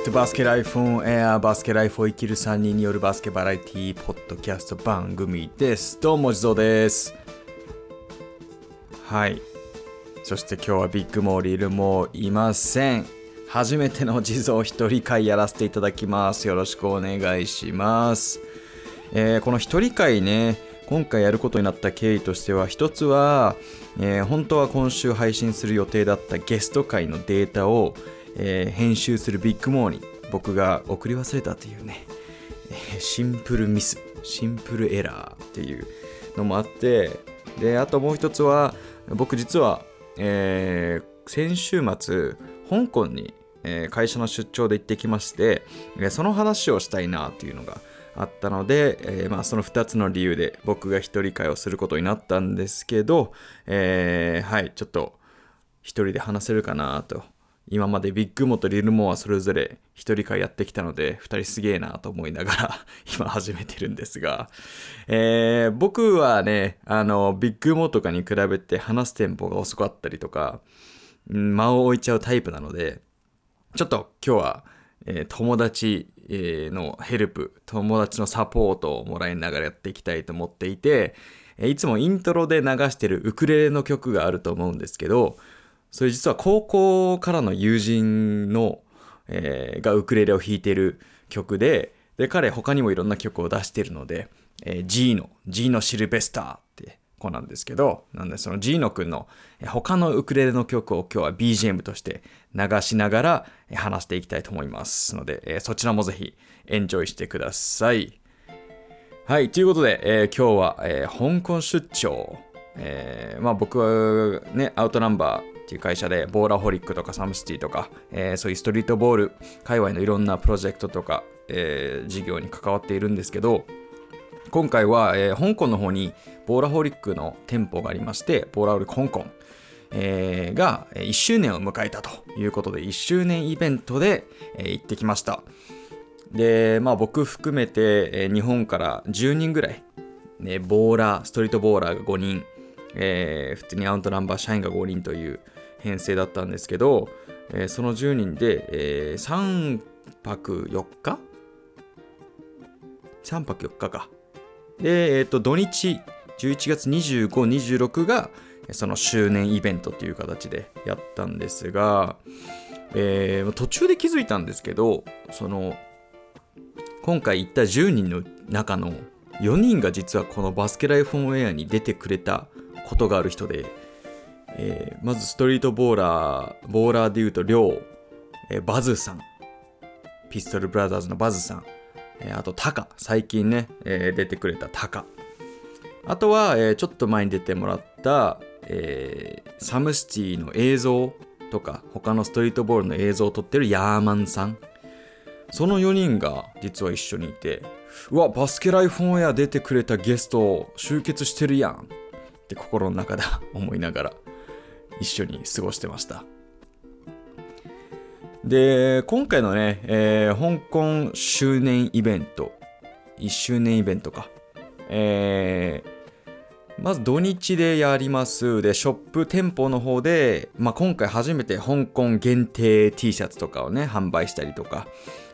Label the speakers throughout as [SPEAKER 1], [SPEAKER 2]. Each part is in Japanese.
[SPEAKER 1] back to バスケライフオンエアバスケライフを生きる3人によるバスケバラエティポッドキャスト番組です。どうも地蔵です。はい。そして今日はビッグモーリルもいません。初めての地蔵一人会やらせていただきます。よろしくお願いします、えーこの一人会ね今回やることになった経緯としては一つは、えー本当は今週配信する予定だったゲスト会のデータを、えー編集するビッグモーに僕が送り忘れたというね、えーシンプルミスシンプルエラーっていうのもあってであともう一つは僕実は、えー先週末香港に、え会社の出張で行ってきまして、その話をしたいなっていうのがあったので、えまあ、その2つの理由で僕が一人会をすることになったんですけど、えはいちょっと一人で話せるかなと今までビッグモとリルモアそれぞれ一人会やってきたので二人すげえなと思いながら 今始めてるんですが、えー僕はねあのビッグモとかに比べて話すテンポが遅かったりとか間を置いちゃうタイプなのでちょっと今日は、えー友達のヘルプ、友達のサポートをもらいながらやっていきたいと思っていて、いつもイントロで流してるウクレレの曲があると思うんですけど、それ実は高校からの友人の、えーがウクレレを弾いてる曲で、で、彼他にもいろんな曲を出してるので、えー、G の、G のシルベスターって子なんですけど、なんでその G のくんの他のウクレレの曲を今日は BGM として流しながら話していきたいと思いますので、えーそちらもぜひエンジョイしてください。はい、ということで、えー今日は、えー香港出張。えーまあ僕はね、アウトナンバーていう会社で、ボーラホリックとかサムシティとか、えーそういうストリートボール界隈のいろんなプロジェクトとか、えー事業に関わっているんですけど、今回は、えー香港の方にボーラホリックの店舗がありまして、ボーラホリック香港、えーが1周年を迎えたということで、1周年イベントで、えー行ってきました。で、まあ僕含めて、えー日本から10人ぐらい、ね、ボーラー、ストリートボーラーが5人、えー普通にアウトナンバー社員が5人という編成だったんですけど、えーその10人で、え3泊4日 ?3 泊4日か。で、えっ、と、土日、11月25、26が、その周年イベントという形でやったんですが、えー途中で気づいたんですけど、その、今回行った10人の中の4人が実はこのバスケライフオンエアに出てくれたことがある人で、えーまずストリートボーラー、ボーラーで言うと、りょう、バズさん、ピストルブラザーズのバズさん、えーあとタカ、最近ね、えー出てくれたタカ。あとは、えーちょっと前に出てもらった、えーサムシティの映像とか、他のストリートボールの映像を撮ってるヤーマンさん。その4人が実は一緒にいて、うわ、バスケライフオンエア出てくれたゲスト集結してるやん。って心の中で 思いながら。一緒に過ごしてました。で、今回のね、えー香港周年イベント、1周年イベントか。えーまず土日でやります。で、ショップ店舗の方で、まあ、今回初めて香港限定 T シャツとかをね、販売したりとか、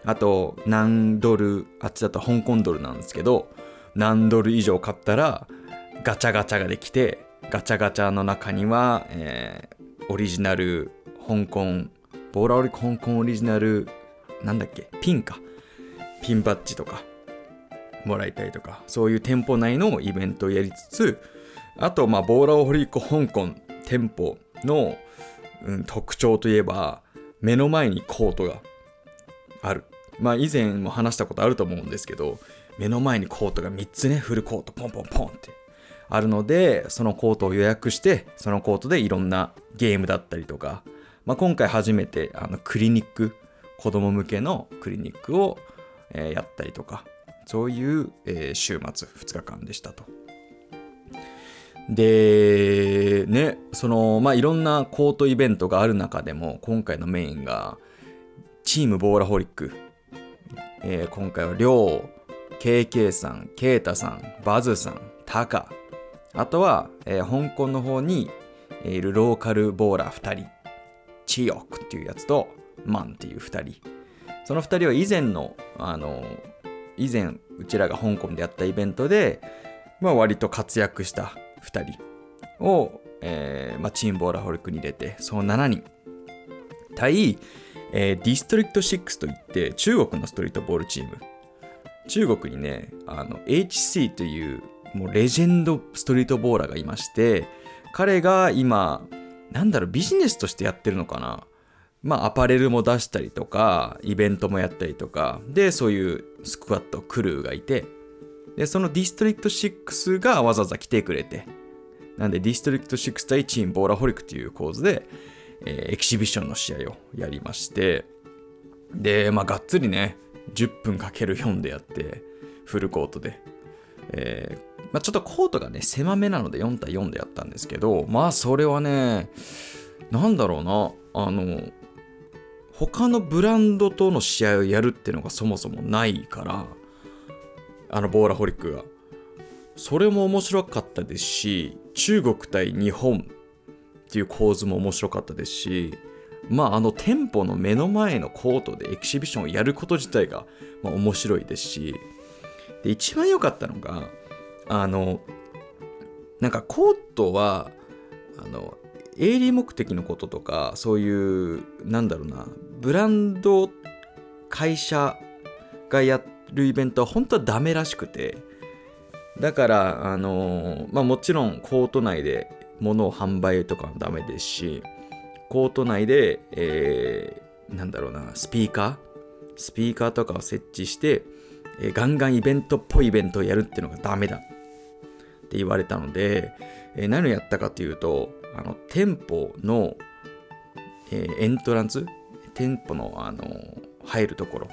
[SPEAKER 1] あと、何ドル、あっちだと香港ドルなんですけど、何ドル以上買ったら、ガチャガチャができて、ガチャガチャの中には、えーオリジナル香港、ボーラオリ香港オリジナル、なんだっけ、ピンか。ピンバッジとか、もらいたりとか、そういう店舗内のイベントをやりつつ、あと、まあ、ボーラオリック香港店舗の、うん、特徴といえば、目の前にコートがある。まあ、以前も話したことあると思うんですけど、目の前にコートが3つね、フルコートポンポンポンってあるので、そのコートを予約して、そのコートでいろんなゲームだったりとか、まあ、今回初めてあのクリニック、子供向けのクリニックを、えーやったりとか、そういう、えー週末2日間でしたと。で、ね、その、まあ、いろんなコートイベントがある中でも、今回のメインが、チームボーラホリック。えー今回は、りょう、KK さん、ケイタさん、バズさん、タカ。あとは、えー香港の方にいるローカルボーラー2人。チヨクっていうやつと、マンっていう2人。その2人は以前のあの以前うちらが香港でやったイベントで、まあ、割と活躍した2人を、えーまあ、チームボーラホリックに入れてその7人対、えーディストリクト6といって中国のストリートボールチーム中国にねあの HC というもうレジェンドストリートボーラーがいまして彼が今なんだろうビジネスとしてやってるのかな。まあアパレルも出したりとかイベントもやったりとか。でそういうスクワッドクルーがいて。でそのディストリクト6がわざわざ来てくれて。なんでディストリクト6対チームボーラホリックという構図で、えーエキシビションの試合をやりまして。でまあがっつりね10分かける4でやってフルコートで、えーまあ、ちょっとコートがね狭めなので4対4でやったんですけどまあそれはねなんだろうなあの他のブランドとの試合をやるっていうのがそもそもないからあのボーラホリックが。それも面白かったですし中国対日本っていう構図も面白かったですしまああの店舗の目の前のコートでエキシビションをやること自体が、まあ、面白いですしで一番良かったのがあのなんかコートはあの営利目的のこととかそういうなんだろうなブランド会社がやるイベントは本当はダメらしくてだからあのまあもちろんコート内で物を販売とかもダメですしコート内で、えーなんだろうなスピーカー？スピーカーとかを設置して、えーガンガンイベントっぽいイベントをやるっていうのがダメだ。って言われたので、えー何をやったかというとあの店舗の、えーエントランス店舗の、あの入るところ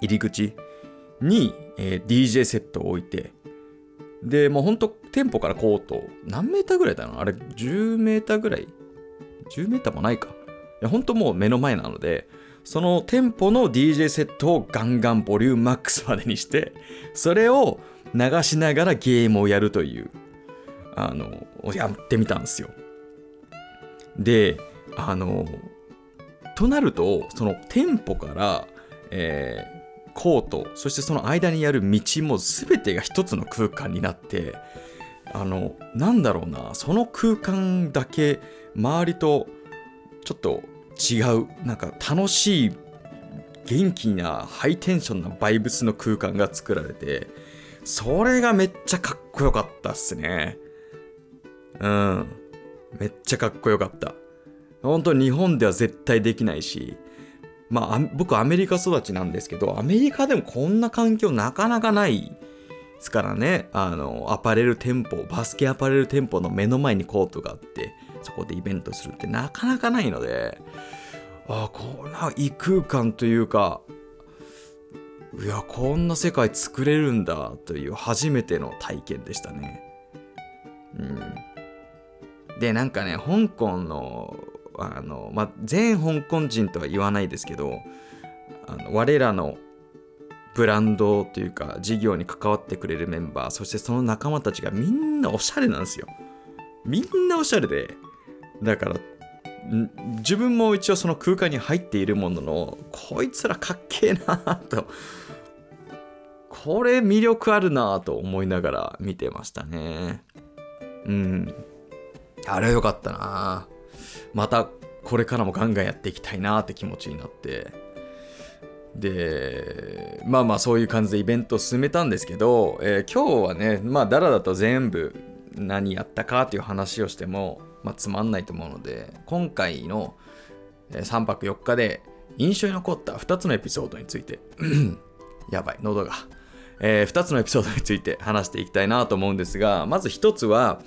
[SPEAKER 1] 入り口に、えー DJ セットを置いてでもうほんと店舗からコート何メーターぐらいだろうあれ10メーターぐらい？10メーターもないか。いやほんともう目の前なのでその店舗の DJ セットをガンガンボリュームマックスまでにしてそれを流しながらゲームをやるというあのやってみたんですよ。であのとなるとその店舗から、えーコートそしてその間にやる道も全てが一つの空間になってあのなんだろうなその空間だけ周りとちょっと違う。なんか楽しい元気なハイテンションなバイブスの空間が作られてそれがめっちゃかっこよかったっすね。うん。めっちゃかっこよかった。本当日本では絶対できないしまああ僕アメリカ育ちなんですけどアメリカでもこんな環境なかなかないですからね。あのアパレル店舗バスケアパレル店舗の目の前にコートがあってそこでイベントするってなかなかないのでああこんな異空間というかいやこんな世界作れるんだという初めての体験でしたね。うん。でなんかね香港のあの、まあ、全香港人とは言わないですけどあの我らのブランドというか事業に関わってくれるメンバーそしてその仲間たちがみんなおしゃれなんですよ。みんなおしゃれでだから自分も一応その空間に入っているもののこいつらかっけえなと。これ魅力あるなと思いながら見てましたね。うん。あれはよかったなまたこれからもガンガンやっていきたいなって気持ちになって。でまあまあそういう感じでイベントを進めたんですけど、えー今日はねまあだらだと全部何やったかっていう話をしても、まあ、つまんないと思うので今回の3泊4日で印象に残った2つのエピソードについて やばい喉が、え2つのエピソードについて話していきたいなと思うんですがまず1つは、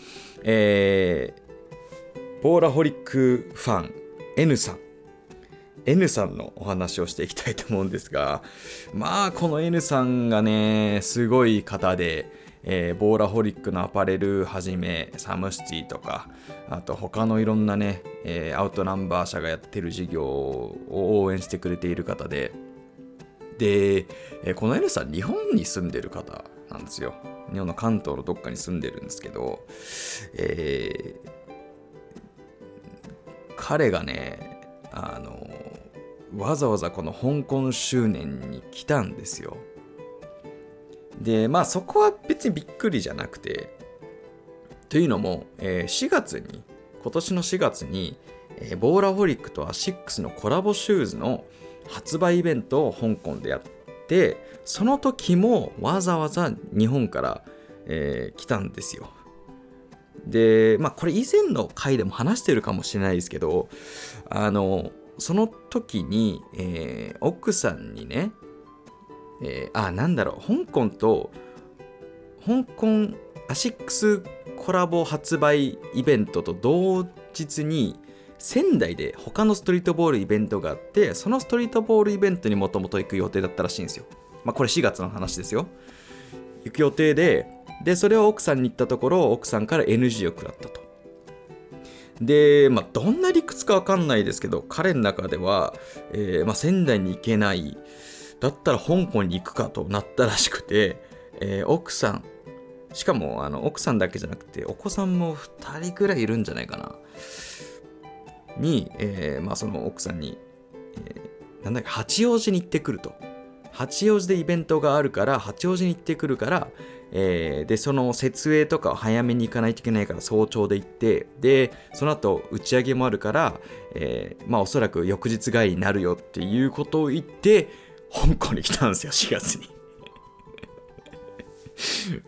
[SPEAKER 1] えーポーラホリックファン N さん。N さんのお話をしていきたいと思うんですがまあこの N さんがねすごい方で、えーボーラホリックのアパレルはじめサムシティとかあと他のいろんなね、えーアウトナンバー社がやってる事業を応援してくれている方でで、えーこの N さん日本に住んでる方なんですよ。日本の関東のどっかに住んでるんですけど、えー彼がねあのわざわざこの香港周年に来たんですよ。でまあそこは別にびっくりじゃなくてというのも、えー、4月に今年の4月に、えー、ボーラホリックとアシックスのコラボシューズの発売イベントを香港でやってその時もわざわざ日本から、えー、来たんですよ。でまあこれ以前の回でも話してるかもしれないですけどあのその時に、えー、奥さんにね、えー、あなんだろう。香港と香港アシックスコラボ発売イベントと同日に仙台で他のストリートボールイベントがあってそのストリートボールイベントにもともと行く予定だったらしいんですよ。まあこれ4月の話ですよ。行く予定ででそれを奥さんに言ったところ奥さんから NG を食らったと。で、まあ、どんな理屈かわかんないですけど彼の中では、えーまあ、仙台に行けない。だったら香港に行くかとなったらしくて、えー、奥さんしかもあの奥さんだけじゃなくてお子さんも2人ぐらいいるんじゃないかな。に、えーまあ、その奥さんに、えー、なんだっけ八王子に行ってくると。八王子でイベントがあるから八王子に行ってくるから、えー、でその設営とかを早めに行かないといけないから早朝で行ってでその後打ち上げもあるから、えー、まあおそらく翌日帰りになるよっていうことを言って香港に来たんですよ4月に。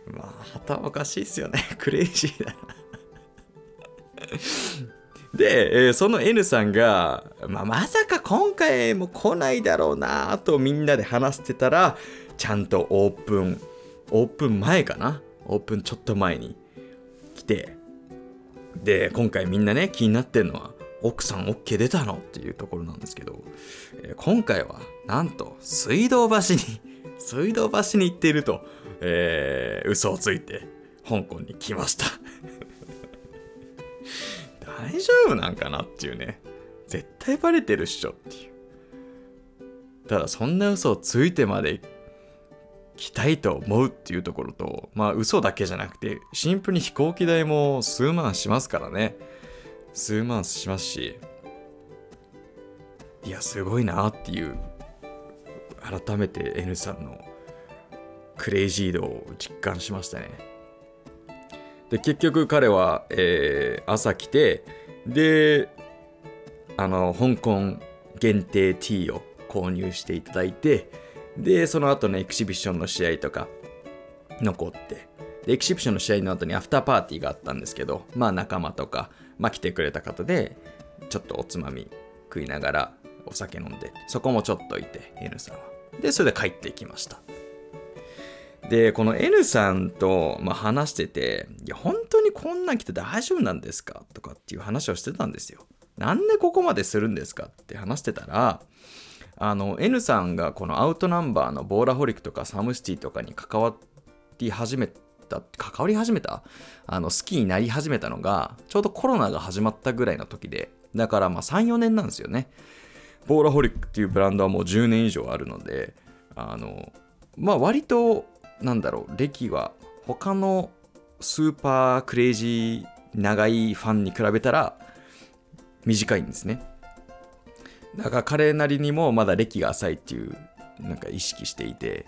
[SPEAKER 1] まあ、頭おかしいっすよね。クレイジーだな。で、え、その N さんが、まあ、まさか今回も来ないだろうなとみんなで話してたら、ちゃんとオープン、オープン前かな？オープンちょっと前に来て、で、今回みんなね、気になってるのは、奥さん OK 出たの？っていうところなんですけど、えー、今回は、なんと、水道橋に 水道橋に行っていると。えー、嘘をついて香港に来ました。大丈夫なんかなっていうね。絶対バレてるっしょっていう。ただそんな嘘をついてまで来たいと思うっていうところとまあ嘘だけじゃなくてシンプルに飛行機代も数万しますからね。数万しますしいやすごいなっていう改めて N さんのクレイジー度を実感しましたね。で結局彼は、えー、朝来てであの香港限定 T を購入していただいてでその後のエキシビションの試合とか残ってでエキシビションの試合の後にアフターパーティーがあったんですけどまあ仲間とか、まあ、来てくれた方でちょっとおつまみ食いながらお酒飲んでそこもちょっといて N さんは。でそれで帰ってきました。で、この N さんと、まあ、話してて、いや、本当にこんなん来て大丈夫なんですか？とかっていう話をしてたんですよ。なんでここまでするんですか？って話してたら、あの、N さんがこのアウトナンバーのボーラホリックとかサムシティとかに関わり始めた、関わり始めた？あの、好きになり始めたのが、ちょうどコロナが始まったぐらいの時で、だからまあ3、4年なんですよね。ボーラホリックっていうブランドはもう10年以上あるので、あの、まあ割となんだろう歴は他のスーパークレイジー長いファンに比べたら短いんですね。だから彼なりにもまだ歴が浅いっていうなんか意識していて。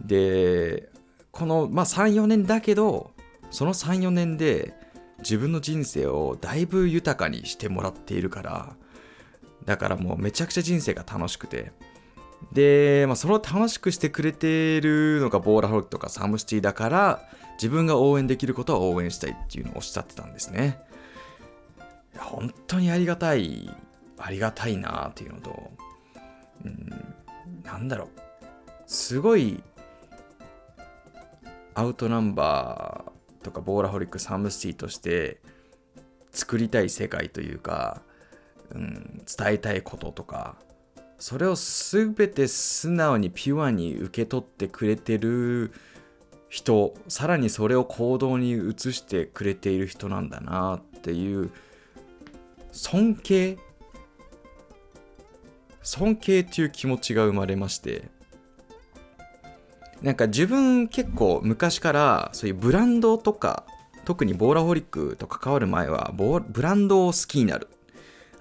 [SPEAKER 1] でこの、まあ、34年だけどその34年で自分の人生をだいぶ豊かにしてもらっているからだからもうめちゃくちゃ人生が楽しくて。で、まあ、それを楽しくしてくれてるのがボーラホルとかサムシティだから自分が応援できることは応援したいっていうのをおっしゃってたんですね。本当にありがたいありがたいなっていうのと、うん、なんだろう。すごいアウトナンバーとかボーラホリックサムシティとして作りたい世界というか、ん、伝えたいこととかそれを全て素直にピュアに受け取ってくれてる人さらにそれを行動に移してくれている人なんだなっていう尊敬尊敬っていう気持ちが生まれましてなんか自分結構昔からそういうブランドとか特にボーラホリックと関わる前はブランドを好きになる。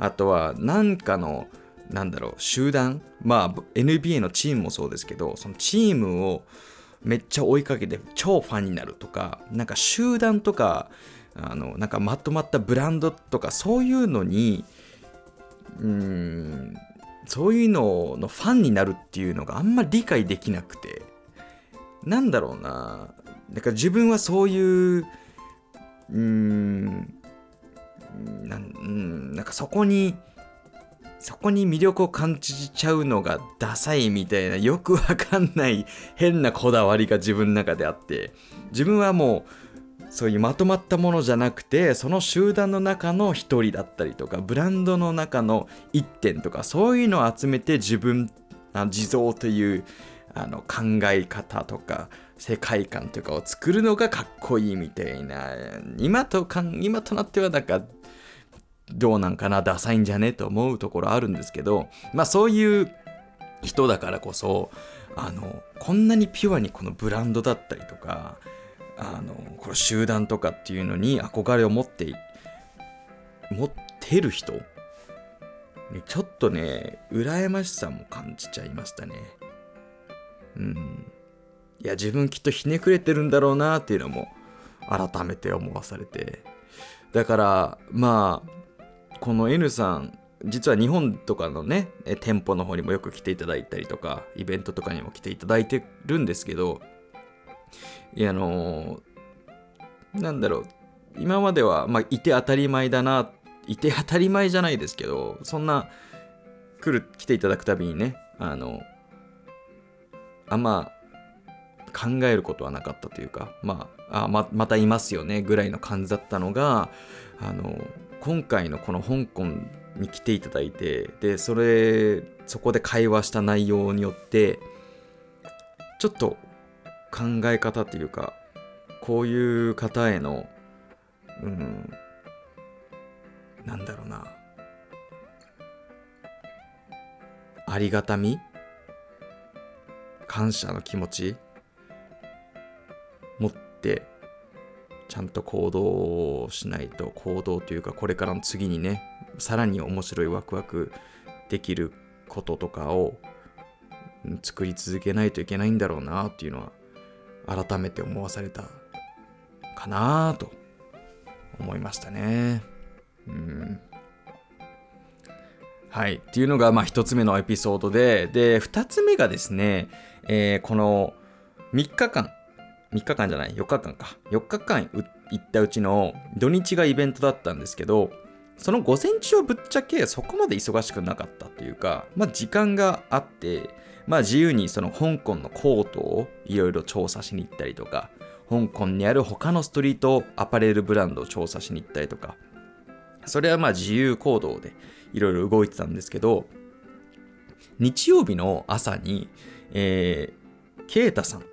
[SPEAKER 1] あとは何かのなんだろう集団。まあ NBA のチームもそうですけどそのチームをめっちゃ追いかけて超ファンになるとかなんか集団とかあのなんかまとまったブランドとかそういうのにうーんそういうののファンになるっていうのがあんまり理解できなくて。なんだろうな。なんか自分はそういううんなんなんかそこにそこに魅力を感じちゃうのがダサいみたいなよくわかんない変なこだわりが自分の中であって自分はもうそういうまとまったものじゃなくてその集団の中の一人だったりとかブランドの中の一点とかそういうのを集めて自分あ地蔵というあの考え方とか世界観とかを作るのがかっこいいみたいな今とか今となってはなんかどうなんかなダサいんじゃね？と思うところあるんですけどまあそういう人だからこそあのこんなにピュアにこのブランドだったりとかあのこの集団とかっていうのに憧れを持って持ってる人ちょっとね羨ましさも感じちゃいましたね。うん。いや自分きっとひねくれてるんだろうなっていうのも改めて思わされて。だからまあこの N さん実は日本とかのね店舗の方にもよく来ていただいたりとかイベントとかにも来ていただいてるんですけどいやあのなんだろう今までは、まあ、いて当たり前だないて当たり前じゃないですけどそんな来る来ていただくたびにねあのあんま考えることはなかったというかまああままたいますよねぐらいの感じだったのがあの今回のこの香港に来ていただいてでそれそこで会話した内容によってちょっと考え方というかこういう方へのうんなんだろうなありがたみ感謝の気持ち持ってちゃんと行動しないと行動というかこれからの次にねさらに面白いワクワクできることとかを作り続けないといけないんだろうなっていうのは改めて思わされたかなと思いましたね。うんはい。っていうのが、まあ、一つ目のエピソードで、で、二つ目がですね、えー、この3日間、3日間じゃない、4日間か。4日間行ったうちの土日がイベントだったんですけど、その午前中はぶっちゃけそこまで忙しくなかったというか、まあ時間があって、まあ自由にその香港のコートをいろいろ調査しに行ったりとか、香港にある他のストリートアパレルブランドを調査しに行ったりとか、それはまあ自由行動でいろいろ動いてたんですけど、日曜日の朝に、えー、ケイタさん、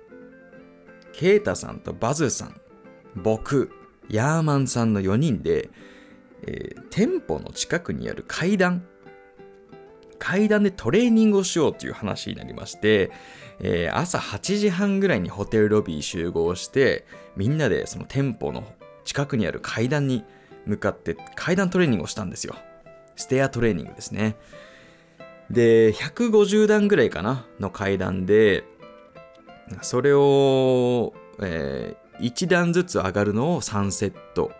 [SPEAKER 1] ケイタさんとバズーさん、僕、ヤーマンさんの4人で、えー、店舗の近くにある階段、階段でトレーニングをしようという話になりまして、えー、朝8時半ぐらいにホテルロビー集合して、みんなでその店舗の近くにある階段に向かって階段トレーニングをしたんですよ。ステアトレーニングですね。で、150段ぐらいかなの階段で、それを、えー、1段ずつ上がるのを3セット、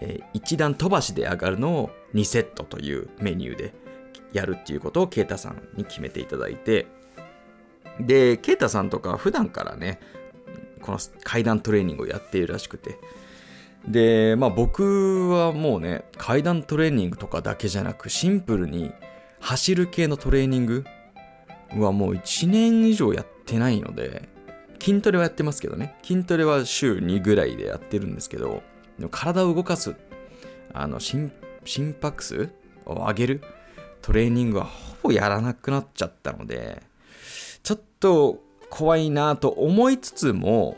[SPEAKER 1] えー、1段飛ばしで上がるのを2セットというメニューでやるっていうことをケイタさんに決めていただいて。でケイタさんとか普段からねこの階段トレーニングをやっているらしくて。でまあ僕はもうね階段トレーニングとかだけじゃなくシンプルに走る系のトレーニングはもう1年以上やってないので筋トレはやってますけどね。筋トレは週2ぐらいでやってるんですけどでも体を動かすあの心心拍数を上げるトレーニングはほぼやらなくなっちゃったのでちょっと怖いなと思いつつも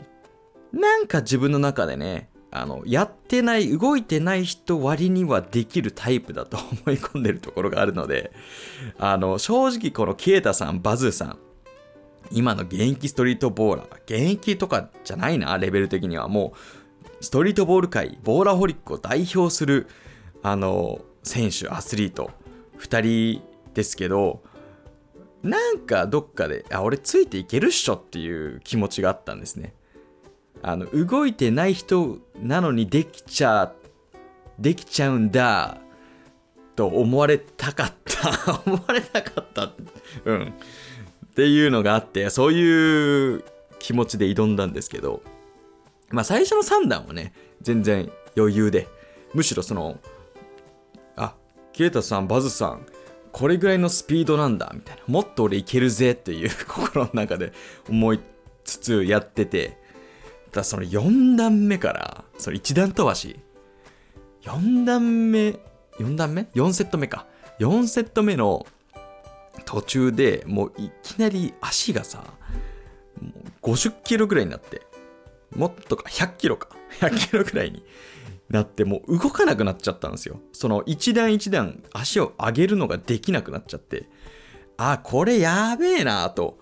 [SPEAKER 1] なんか自分の中でねあのやってない動いてない人割にはできるタイプだと思い込んでるところがあるのであの正直このケイタさんバズーさん今の現役ストリートボーラー、現役とかじゃないな、レベル的には。もう、ストリートボール界、ボーラホリックを代表する、あの、選手、アスリート、2人ですけどなんかどっかであ俺ついていけるっしょっていう気持ちがあったんですね。あの動いてない人なのにできちゃできちゃうんだと思われたかった。思われたかったうん。っていうのがあってそういう気持ちで挑んだんですけどまあ最初の3段はね全然余裕でむしろそのあケイタさんバズさんこれぐらいのスピードなんだみたいなもっと俺いけるぜっていう 心の中で思いつつやっててただその4段目からその1段飛ばし4段目4段目 ?4 セット目か4セット目の途中でもういきなり足がさ50キロぐらいになってもっとか100キロか。100キロぐらいになってもう動かなくなっちゃったんですよ。その一段一段足を上げるのができなくなっちゃってあこれやべえなと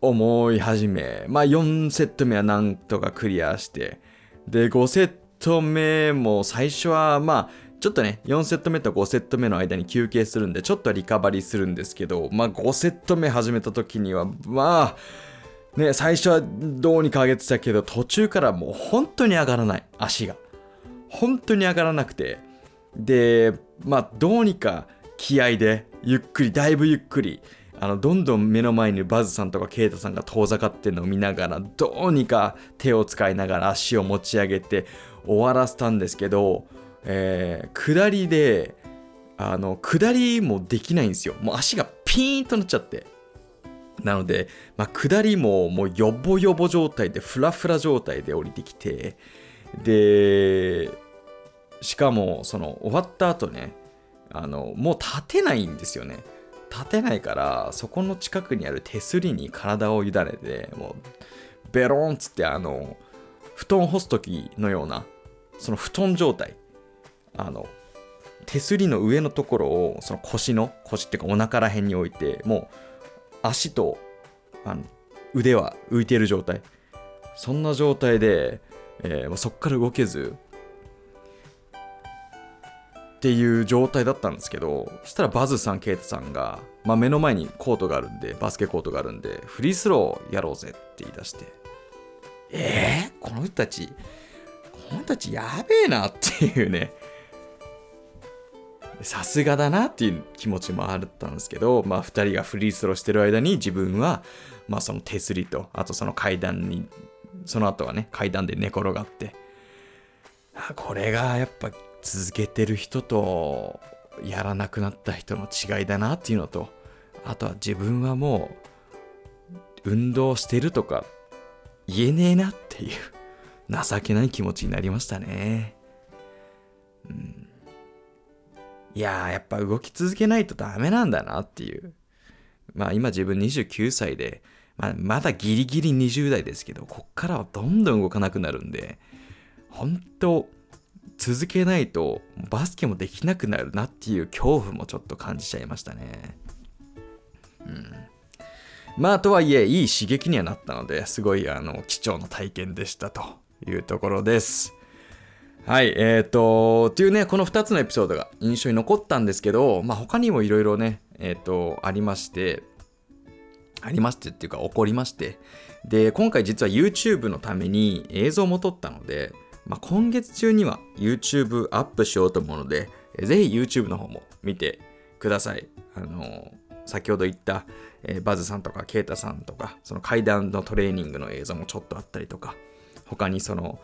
[SPEAKER 1] 思い始め。まあ4セット目はなんとかクリアしてで5セット目も最初はまあちょっとね4セット目と5セット目の間に休憩するんでちょっとリカバリーするんですけどまあ5セット目始めた時にはまあね、最初はどうにか上げてたけど、途中からもう本当に上がらない、足が。本当に上がらなくて。で、まあ、どうにか気合で、ゆっくり、だいぶゆっくり、あの、どんどん目の前にバズさんとかケイタさんが遠ざかってるのを見ながら、どうにか手を使いながら足を持ち上げて終わらせたんですけど、えー、下りで、あの、下りもできないんですよ。もう足がピーンとなっちゃって。なので、まあ、下りももうヨボヨボ状態でフラフラ状態で降りてきてでしかもその終わった後ねあのもう立てないんですよね立てないからそこの近くにある手すりに体を委ねてもうベロンっつってあの布団干す時のようなその布団状態あの手すりの上のところをその腰の腰っていうかお腹ら辺に置いてもう足とあの腕は浮いている状態。そんな状態で、えー、そっから動けずっていう状態だったんですけどそしたらバズさんケイトさんが、まあ、目の前にコートがあるんでバスケコートがあるんでフリースローやろうぜって言い出して。えー、この人たちこの人たちやべえなっていうね。さすがだなっていう気持ちもあったんですけど、まあ、2人がフリースローしてる間に自分は、まあ、その手すりとあとその階段にその後はね階段で寝転がってこれがやっぱ続けてる人とやらなくなった人の違いだなっていうのとあとは自分はもう運動してるとか言えねえなっていう情けない気持ちになりましたね。うんいやー、やっぱ動き続けないとダメなんだなっていう。まあ今自分29歳で、まあ、まだギリギリ20代ですけど、こっからはどんどん動かなくなるんで、本当続けないとバスケもできなくなるなっていう恐怖もちょっと感じちゃいましたね。うん。まあとはいえ、いい刺激にはなったので、すごいあの貴重な体験でしたというところです。はい、えっ、ー、と、っていうね、この2つのエピソードが印象に残ったんですけど、まあ、他にもいろいろね、えっ、ー、と、ありまして、ありましてっていうか起こりまして、で、今回実は YouTube のために映像も撮ったので、まあ、今月中には YouTube アップしようと思うので、ぜひ YouTube の方も見てください。あの、先ほど言った、えー、バズさんとかケイタさんとか、その階段のトレーニングの映像もちょっとあったりとか、他にその、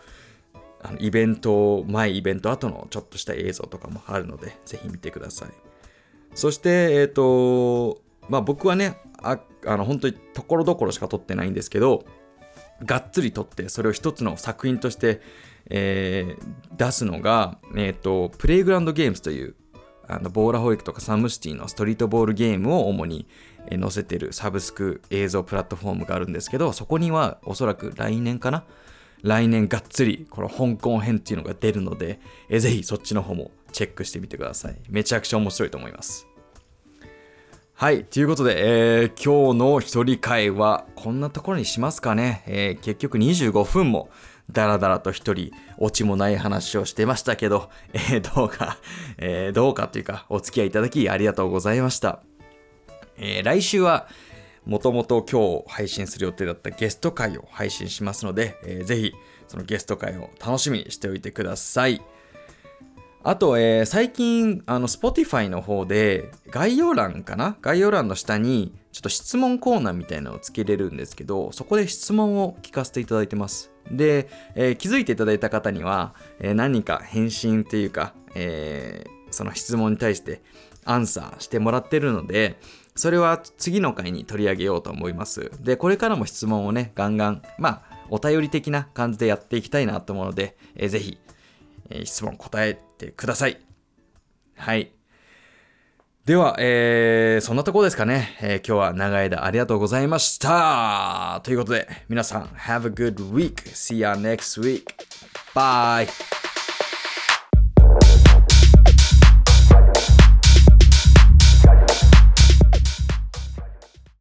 [SPEAKER 1] あのイベント前イベント後のちょっとした映像とかもあるのでぜひ見てください。そしてえっ、ー、とまあ僕はねああの本当にところどころしか撮ってないんですけどがっつり撮ってそれを一つの作品として、えー、出すのが、えーと、プレイグラウンドゲームズというあのボーラホイックとかサムシティのストリートボールゲームを主に載せてるサブスク映像プラットフォームがあるんですけどそこにはおそらく来年かな来年がっつりこの香港編っていうのが出るので、えぜひそっちの方もチェックしてみてください。めちゃくちゃ面白いと思います。はい。ということで、えー、今日の一人会はこんなところにしますかね。えー、結局25分もだらだらと一人、オチもない話をしてましたけど、えー、どうか、えー、どうかというか、お付き合いいただきありがとうございました。えー、来週は、もともと今日配信する予定だったゲスト会を配信しますので、えー、ぜひそのゲスト会を楽しみにしておいてください。あと、えー、最近、あの、Spotify の方で、概要欄かな？概要欄の下に、ちょっと質問コーナーみたいなのをつけれるんですけど、そこで質問を聞かせていただいてます。で、えー、気づいていただいた方には、えー、何か返信っていうか、えー、その質問に対してアンサーしてもらってるので、それは次の回に取り上げようと思います。で、これからも質問をね、ガンガン、まあ、お便り的な感じでやっていきたいなと思うので、えー、ぜひ、えー、質問答えてください。はい。では、えー、そんなところですかね、えー、今日は長い間ありがとうございました。ということで、皆さん、Have a good week. See you next week. Bye.